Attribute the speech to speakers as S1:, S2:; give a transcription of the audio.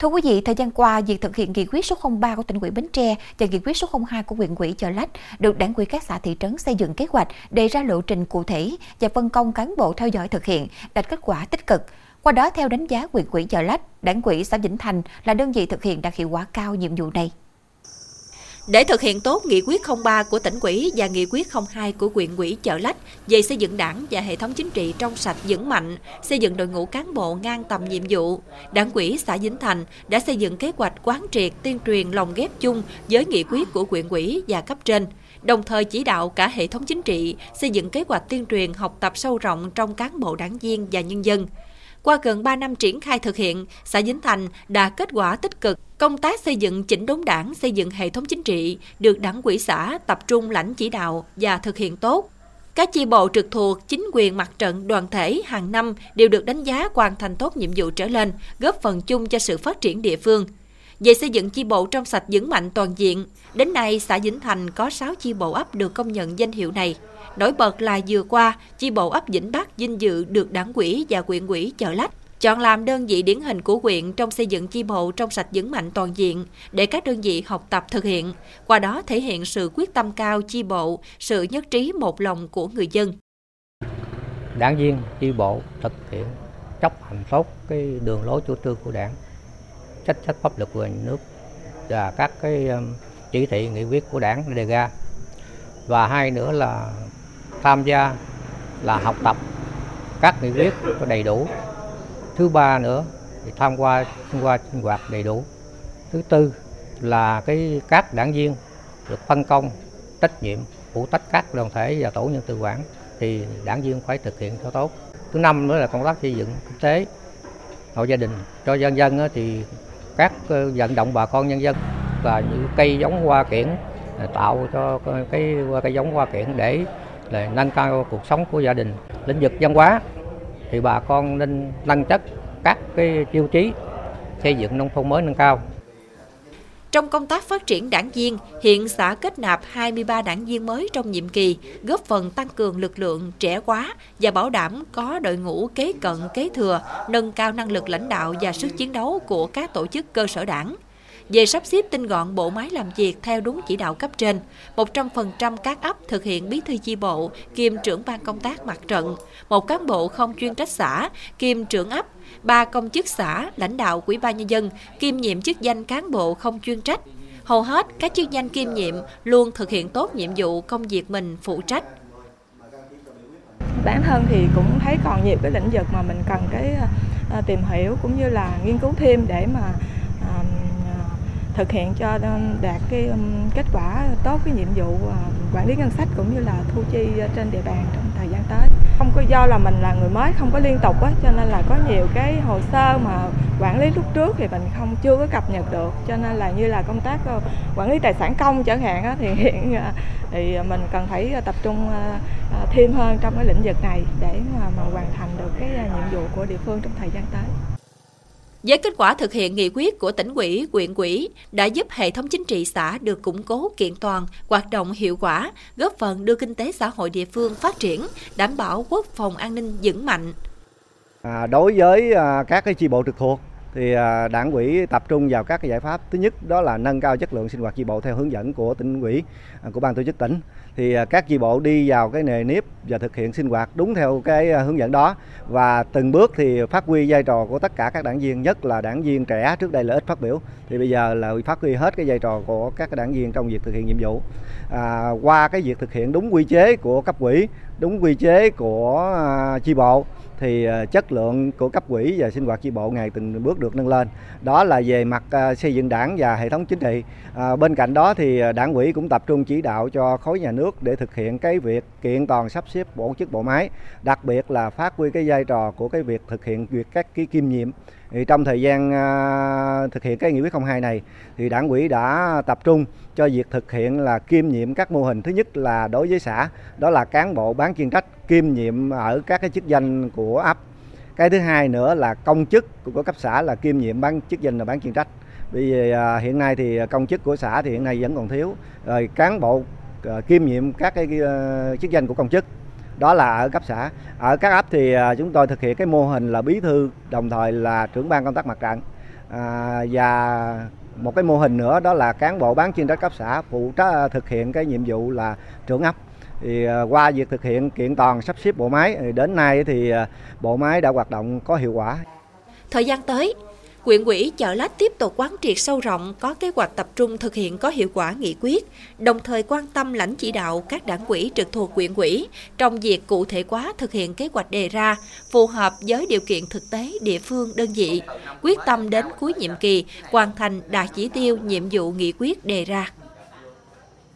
S1: Thưa quý vị, thời gian qua, việc thực hiện nghị quyết số 03 của tỉnh ủy Bến Tre và nghị quyết số 02 của huyện ủy Chợ Lách được đảng ủy các xã thị trấn xây dựng kế hoạch, đề ra lộ trình cụ thể và phân công cán bộ theo dõi thực hiện, đạt kết quả tích cực. Qua đó, theo đánh giá huyện ủy Chợ Lách, đảng ủy xã Vĩnh Thành là đơn vị thực hiện đạt hiệu quả cao nhiệm vụ này.
S2: Để thực hiện tốt nghị quyết 03 của tỉnh ủy và nghị quyết 02 của huyện ủy Chợ Lách về xây dựng đảng và hệ thống chính trị trong sạch vững mạnh, xây dựng đội ngũ cán bộ ngang tầm nhiệm vụ, đảng ủy xã Vĩnh Thành đã xây dựng kế hoạch quán triệt tuyên truyền lồng ghép chung với nghị quyết của huyện ủy và cấp trên đồng thời chỉ đạo cả hệ thống chính trị xây dựng kế hoạch tuyên truyền học tập sâu rộng trong cán bộ đảng viên và nhân dân. Qua gần 3 năm triển khai thực hiện, xã Dính Thành đã kết quả tích cực Công tác xây dựng chỉnh đốn đảng, xây dựng hệ thống chính trị được đảng quỹ xã tập trung lãnh chỉ đạo và thực hiện tốt. Các chi bộ trực thuộc, chính quyền mặt trận, đoàn thể hàng năm đều được đánh giá hoàn thành tốt nhiệm vụ trở lên, góp phần chung cho sự phát triển địa phương. Về xây dựng chi bộ trong sạch vững mạnh toàn diện, đến nay xã Vĩnh Thành có 6 chi bộ ấp được công nhận danh hiệu này. Nổi bật là vừa qua, chi bộ ấp Vĩnh Bắc vinh dự được đảng quỹ và quyện quỹ Chợ Lách chọn làm đơn vị điển hình của huyện trong xây dựng chi bộ trong sạch vững mạnh toàn diện để các đơn vị học tập thực hiện, qua đó thể hiện sự quyết tâm cao chi bộ, sự nhất trí một lòng của người dân.
S3: Đảng viên chi bộ thực hiện chấp hành tốt cái đường lối chủ trương của đảng, trách sách pháp luật của nhà nước và các cái um, chỉ thị, nghị quyết của đảng đề ra. Và hai nữa là tham gia là học tập các nghị quyết có đầy đủ. Thứ ba nữa thì tham qua, thông qua sinh hoạt đầy đủ. Thứ tư là cái các đảng viên được phân công trách nhiệm, phụ trách các đoàn thể và tổ nhân tự quản thì đảng viên phải thực hiện cho tốt. Thứ năm nữa là công tác xây dựng kinh tế hộ gia đình cho dân dân thì các ờ, vận động bà con nhân dân và những cây giống hoa kiển ờ, tạo cho cái, cây giống hoa kiển để là nâng cao cuộc sống của gia đình lĩnh vực văn hóa thì bà con nên nâng chất các cái tiêu chí xây dựng nông thôn mới nâng cao.
S2: Trong công tác phát triển đảng viên, hiện xã kết nạp 23 đảng viên mới trong nhiệm kỳ, góp phần tăng cường lực lượng trẻ quá và bảo đảm có đội ngũ kế cận kế thừa, nâng cao năng lực lãnh đạo và sức chiến đấu của các tổ chức cơ sở đảng về sắp xếp tinh gọn bộ máy làm việc theo đúng chỉ đạo cấp trên. 100% các ấp thực hiện bí thư chi bộ, kiêm trưởng ban công tác mặt trận, một cán bộ không chuyên trách xã, kiêm trưởng ấp, ba công chức xã, lãnh đạo quỹ ban nhân dân, kiêm nhiệm chức danh cán bộ không chuyên trách. Hầu hết các chức danh kiêm nhiệm luôn thực hiện tốt nhiệm vụ công việc mình phụ trách.
S4: Bản thân thì cũng thấy còn nhiều cái lĩnh vực mà mình cần cái à, tìm hiểu cũng như là nghiên cứu thêm để mà thực hiện cho đạt cái um, kết quả tốt cái nhiệm vụ à, quản lý ngân sách cũng như là thu chi trên địa bàn trong thời gian tới. Không có do là mình là người mới không có liên tục á cho nên là có nhiều cái hồ sơ mà quản lý lúc trước thì mình không chưa có cập nhật được cho nên là như là công tác ờ, quản lý tài sản công chẳng hạn á, thì hiện à, thì mình cần phải tập trung à, thêm hơn trong cái lĩnh vực này để mà, mà hoàn thành được cái nhiệm vụ của địa phương trong thời gian tới.
S2: Với kết quả thực hiện nghị quyết của tỉnh ủy, quyện ủy đã giúp hệ thống chính trị xã được củng cố kiện toàn, hoạt động hiệu quả, góp phần đưa kinh tế xã hội địa phương phát triển, đảm bảo quốc phòng an ninh vững mạnh.
S5: À, đối với à, các cái chi bộ trực thuộc thì à, đảng quỹ tập trung vào các cái giải pháp. Thứ nhất đó là nâng cao chất lượng sinh hoạt chi bộ theo hướng dẫn của tỉnh quỹ à, của ban tổ chức tỉnh. Thì à, các chi bộ đi vào cái nề nếp và thực hiện sinh hoạt đúng theo cái hướng dẫn đó. Và từng bước thì phát huy vai trò của tất cả các đảng viên nhất là đảng viên trẻ trước đây là ít phát biểu. Thì bây giờ là phát huy hết cái vai trò của các đảng viên trong việc thực hiện nhiệm vụ. À, qua cái việc thực hiện đúng quy chế của cấp quỹ đúng quy chế của chi bộ thì ờ, chất lượng của cấp quỹ và sinh hoạt chi bộ ngày từng bước được nâng lên. Đó là về mặt ờ, xây dựng đảng và hệ thống chính trị. À, bên cạnh đó thì đảng quỹ cũng tập trung chỉ đạo cho khối nhà nước để thực hiện cái việc kiện toàn sắp xếp tổ chức bộ máy, đặc biệt là phát huy cái vai trò của cái việc thực hiện việc các cái kiêm nhiệm thì trong thời gian uh, thực hiện cái nghị quyết 02 này thì đảng ủy đã tập trung cho việc thực hiện là kiêm nhiệm các mô hình. Thứ nhất là đối với xã đó là cán bộ bán chuyên trách kiêm nhiệm ở các cái chức danh của ấp. Cái thứ hai nữa là công chức của cấp xã là kiêm nhiệm bán chức danh là bán chuyên trách. Bởi vì à, hiện nay thì công chức của xã thì hiện nay vẫn còn thiếu rồi cán bộ à, kiêm nhiệm các cái chức danh của công chức đó là ở cấp xã. Ở các ấp thì à, chúng tôi thực hiện cái mô hình là bí thư đồng thời là trưởng ban công tác mặt trận. À, và một cái mô hình nữa đó là cán bộ bán chuyên trách cấp xã phụ trách à, thực hiện cái nhiệm vụ là trưởng ấp. Thì à, qua việc thực hiện kiện toàn sắp xếp bộ máy đến nay thì bộ máy đã hoạt động có hiệu quả.
S2: Thời gian tới, Quyện ủy Chợ Lách tiếp tục quán triệt sâu rộng có kế hoạch tập trung thực hiện có hiệu quả nghị quyết, đồng thời quan tâm lãnh chỉ đạo các đảng quỹ trực thuộc quyện ủy trong việc cụ thể hóa thực hiện kế hoạch đề ra, phù hợp với điều kiện thực tế địa phương đơn vị, quyết tâm đến cuối nhiệm kỳ hoàn thành đạt chỉ tiêu nhiệm vụ nghị quyết đề ra.